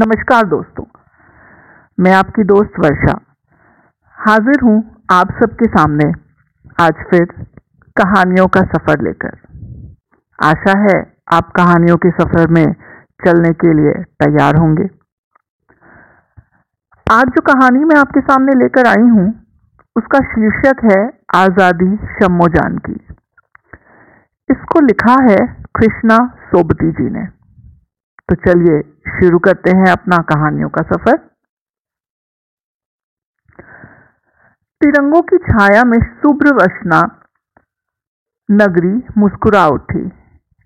नमस्कार दोस्तों, मैं आपकी दोस्त वर्षा। हाजिर हूँ आप सबके सामने आज फिर कहानियों का सफ़र लेकर। आशा है आप कहानियों के सफ़र में चलने के लिए तैयार होंगे। आज जो कहानी मैं आपके सामने लेकर आई हूँ, उसका शीर्षक है आज़ादी शम्मो जान की। इसको लिखा है कृष्णा सोबती जी ने। तो चलिए शुरू करते हैं अपना कहानियों का सफ़र। तिरंगों की छाया में शुभ्र वसना नगरी मुस्कुरा उठी।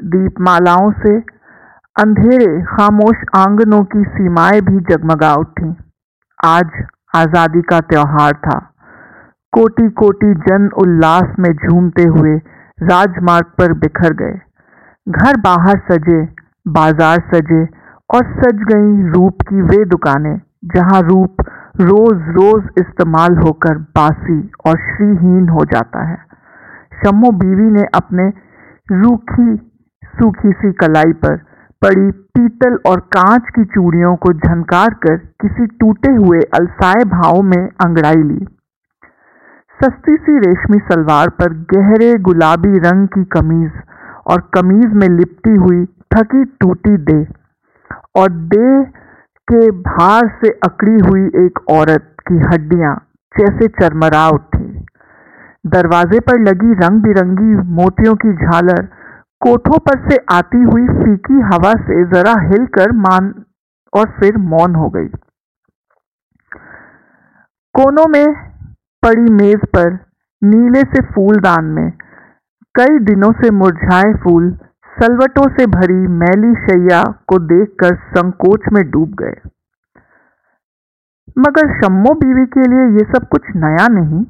दीपमालाओं से अंधेरे खामोश आंगनों की सीमाएँ भी जगमगा उठी। आज आज़ादी का त्योहार था। कोटि कोटि जन उल्लास में झूमते हुए राजमार्ग पर बिखर गए। घर बाहर सजे बाज़ार सजे और सज गई रूप की वे दुकानें, जहाँ रूप रोज रोज इस्तेमाल होकर बासी और श्रीहीन हो जाता है। शम्मो बीवी ने अपने रूखी, सूखी सी कलाई पर पड़ी पीतल और कांच की चूड़ियों को झनकार कर किसी टूटे हुए अलसाए भाव में अंगड़ाई ली। सस्ती सी रेशमी सलवार पर गहरे गुलाबी रंग की कमीज और कमीज में लिपटी हुई थकी टूटी दे और दे के भार से अकड़ी हुई एक औरत की हड्डियाँ जैसे चरमरा उठी। दरवाजे पर लगी रंग बिरंगी मोतियों की झालर कोठों पर से आती हुई फीकी हवा से जरा हिलकर मान और फिर मौन हो गई। कोनों में पड़ी मेज पर नीले से फूलदान में, कई दिनों से मुरझाए फूल सलवटों से भरी मैली शैया को देखकर संकोच में डूब गए। मगर शम्मो बीवी के लिए ये सब कुछ नया नहीं।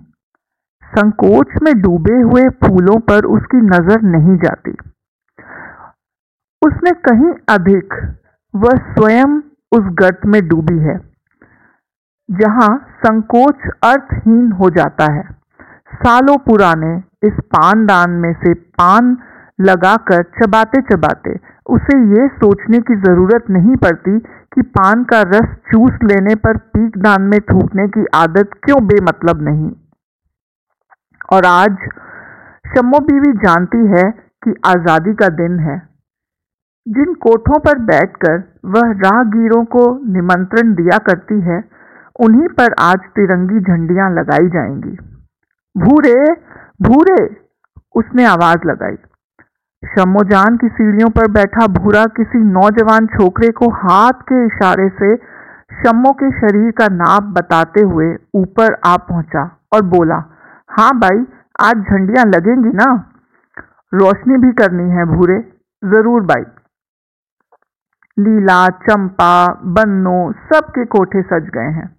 संकोच में डूबे हुए फूलों पर उसकी नज़र नहीं जाती। उसने कहीं अधिक वह स्वयं उस गर्त में डूबी है, जहाँ संकोच अर्थहीन हो जाता है। सालों पुराने इस पानदान में से पान लगाकर चबाते चबाते। उसे ये सोचने की ज़रूरत नहीं पड़ती कि पान का रस चूस लेने पर पीक दान में थूकने की आदत क्यों बेमतलब नहीं। और आज शम्मो बीवी जानती है कि आज़ादी का दिन है। जिन कोठों पर बैठकर वह राहगीरों को निमंत्रण दिया करती है, उन्हीं पर आज तिरंगी झंडियाँ लगाई जाएँगी। भूरे भूरे! उसने आवाज़ लगाई। शमोजान की सीढ़ियों पर बैठा भूरा किसी नौजवान छोकरे को हाथ के इशारे से शम्मो के शरीर का नाप बताते हुए ऊपर आ पहुँचा और बोला हाँ भाई, आज झंडियाँ लगेंगी ना? रोशनी भी करनी है भूरे। ज़रूर भाई। लीला, चंपा, बन्नो सबके कोठे सज गए हैं।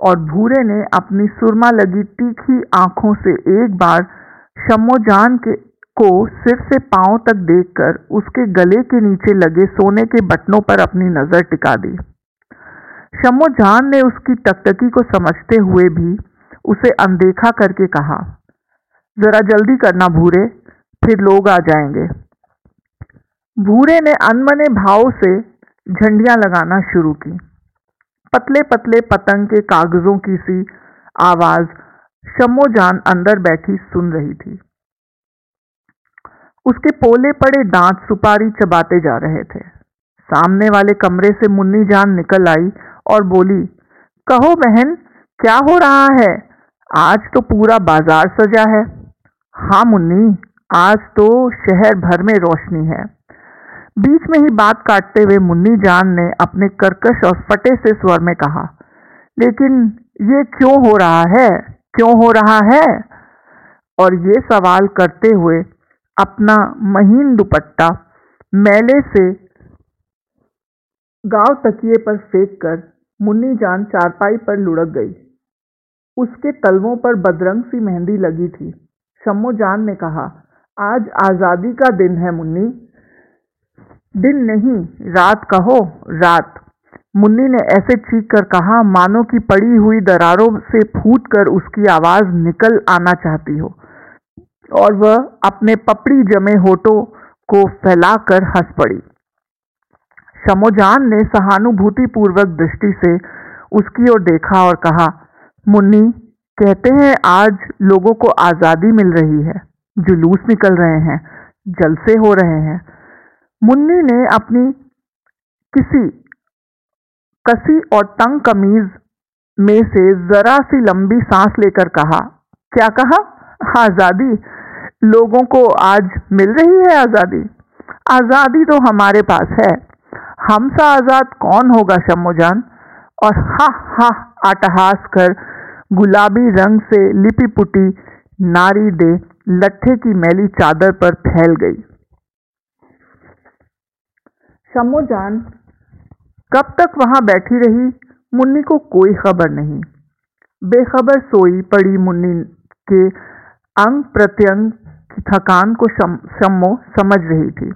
और भूरे ने अपनी सुरमा लगी तीखी आँखों से एक बार शमोजान के को सिर से पाँव तक देखकर उसके गले के नीचे लगे सोने के बटनों पर अपनी नज़र टिका दी। शमो जान ने उसकी टकटकी को समझते हुए भी उसे अनदेखा करके कहा, जरा जल्दी करना भूरे, फिर लोग आ जाएँगे। भूरे ने अनमने भाव से झंडियाँ लगाना शुरू की। पतले पतले पतंग के कागजों की सी आवाज़ शमो जान अंदर बैठी सुन रही थी। उसके पोले पड़े दांत सुपारी चबाते जा रहे थे। सामने वाले कमरे से मुन्नी जान निकल आई और बोली, कहो बहन, क्या हो रहा है? आज तो पूरा बाज़ार सजा है। हाँ मुन्नी, आज तो शहर भर में रोशनी है। बीच में ही बात काटते हुए मुन्नी जान ने अपने कर्कश और फटे से स्वर में कहा, लेकिन ये क्यों हो रहा है? क्यों हो रहा है? और ये सवाल करते हुए अपना महीन दुपट्टा मैले से गाँव तकिए पर फेंक कर मुन्नी जान चारपाई पर लुढ़क गई। उसके तलवों पर बदरंग सी मेहंदी लगी थी। शम्मो जान ने कहा, आज आज़ादी का दिन है मुन्नी। दिन नहीं, रात कहो, रात। मुन्नी ने ऐसे चीख कर कहा, मानो की पड़ी हुई दरारों से फूट कर उसकी आवाज़ निकल आना चाहती हो। और वह अपने पपड़ी जमे होठों को फैलाकर हंस पड़ी। शमोजान ने सहानुभूतिपूर्वक दृष्टि से उसकी ओर देखा और कहा, मुन्नी, कहते हैं आज लोगों को आज़ादी मिल रही है। जुलूस निकल रहे हैं, जलसे हो रहे हैं। मुन्नी ने अपनी किसी कसी और तंग कमीज में से जरा सी लंबी सांस लेकर कहा, क्या कहा? आज़ादी लोगों को आज मिल रही है आज़ादी? आज़ादी तो हमारे पास है। हमसा आज़ाद कौन होगा शम्मोजान और हा हा आटहास कर गुलाबी रंग से लिपि पुटी नारी दे लट्ठे की मैली चादर पर फैल गई। शम्मोजान कब तक वहाँ बैठी रही? मुन्नी को कोई खबर नहीं। बेखबर सोई पड़ी मुन्नी के अंग प्रत्यंग थकान को शम्मो समझ रही थी।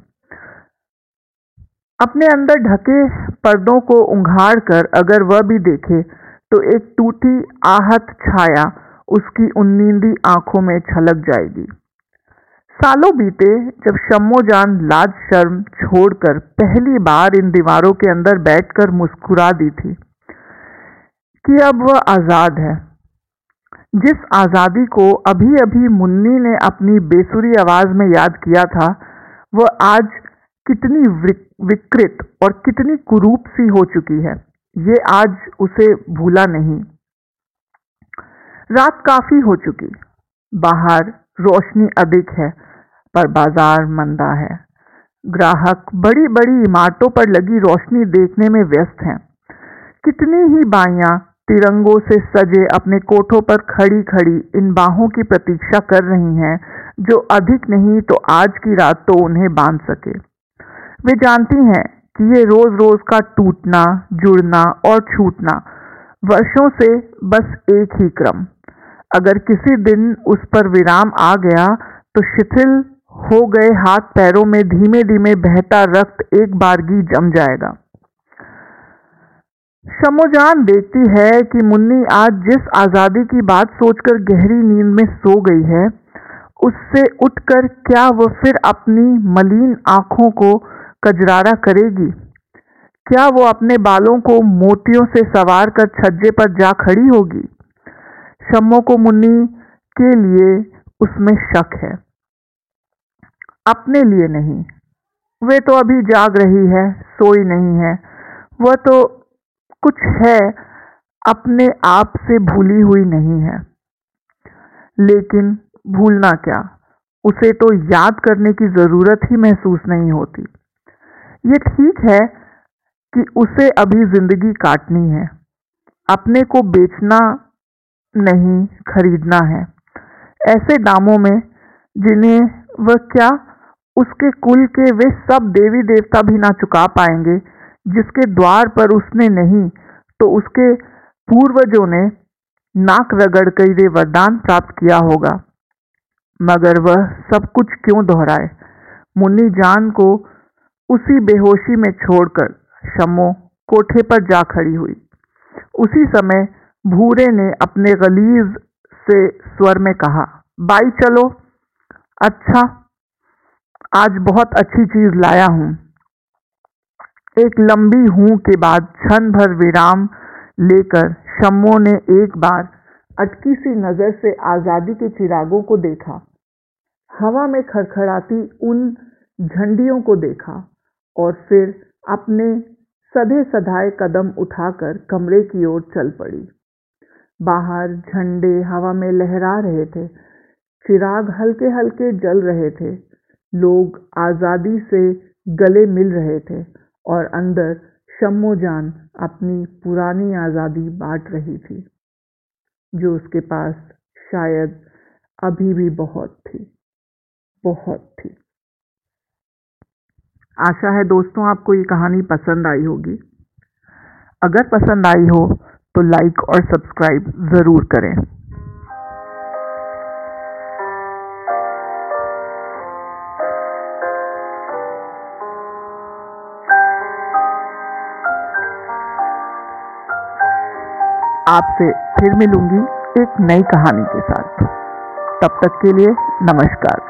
अपने अंदर ढके पर्दों को उंघाड़ कर अगर वह भी देखे तो एक टूटी आहत छाया उसकी उन्नींदी आँखों में छलक जाएगी। सालों बीते जब शम्मो जान लाज शर्म छोड़कर पहली बार इन दीवारों के अंदर बैठकर मुस्कुरा दी थी कि अब वह आज़ाद है। जिस आज़ादी को अभी अभी मुन्नी ने अपनी बेसुरी आवाज़ में याद किया था, वह आज कितनी विकृत और कितनी कुरूप सी हो चुकी है। ये आज उसे भूला नहीं। रात काफ़ी हो चुकी। बाहर रोशनी अधिक है, पर बाज़ार मंदा है। ग्राहक बड़ी बड़ी इमारतों पर लगी रोशनी देखने में व्यस्त हैं। कितनी ही बाइयाँ तिरंगों से सजे अपने कोठों पर खड़ी खड़ी इन बाहों की प्रतीक्षा कर रही हैं, जो अधिक नहीं तो आज की रात तो उन्हें बाँध सके। वे जानती हैं कि ये रोज रोज का टूटना, जुड़ना और छूटना वर्षों से बस एक ही क्रम। अगर किसी दिन उस पर विराम आ गया तो शिथिल हो गए हाथ पैरों में धीमे धीमे बहता रक्त एक बारगी जम जाएगा। शमोजान देखती है कि मुन्नी आज जिस आज़ादी की बात सोचकर गहरी नींद में सो गई है, उससे उठकर क्या वह फिर अपनी मलिन आँखों को कजरारा करेगी? क्या वो अपने बालों को मोतियों से सवार कर छज्जे पर जा खड़ी होगी? शम्मो को मुन्नी के लिए उसमें शक है। अपने लिए नहीं। वे तो अभी जाग रही है, सोई नहीं है। वह तो कुछ है, अपने आप से भूली हुई नहीं है। लेकिन भूलना क्या? उसे तो याद करने की ज़रूरत ही महसूस नहीं होती। ये ठीक है कि उसे अभी ज़िंदगी काटनी है। अपने को बेचना नहीं, खरीदना है। ऐसे दामों में जिन्हें वह क्या, उसके कुल के वे सब देवी देवता भी ना चुका पाएँगे, जिसके द्वार पर उसने नहीं तो उसके पूर्वजों ने नाक रगड़ कर वे वरदान प्राप्त किया होगा। मगर वह सब कुछ क्यों दोहराए? मुन्नी जान को उसी बेहोशी में छोड़कर शमो कोठे पर जा खड़ी हुई। उसी समय भूरे ने अपने गलीज से स्वर में कहा, बाई चलो। अच्छा आज बहुत अच्छी चीज़ लाया हूँ। एक लंबी हूँ के बाद क्षण भर विराम लेकर शम्मो ने एक बार अटकी सी नज़र से आज़ादी के चिरागों को देखा। हवा में खड़खड़ाती उन झंडियों को देखा और फिर अपने सधे सधाए कदम उठाकर कमरे की ओर चल पड़ी। बाहर झंडे हवा में लहरा रहे थे, चिराग हल्के हल्के जल रहे थे, लोग आज़ादी से गले मिल रहे थे। और अंदर शम्मो जान अपनी पुरानी आज़ादी बांट रही थी, जो उसके पास शायद अभी भी बहुत थी बहुत थी। आशा है दोस्तों, आपको ये कहानी पसंद आई होगी। अगर पसंद आई हो तो लाइक और सब्सक्राइब ज़रूर करें। आपसे फिर मिलूँगी एक नई कहानी के साथ। तब तक के लिए नमस्कार।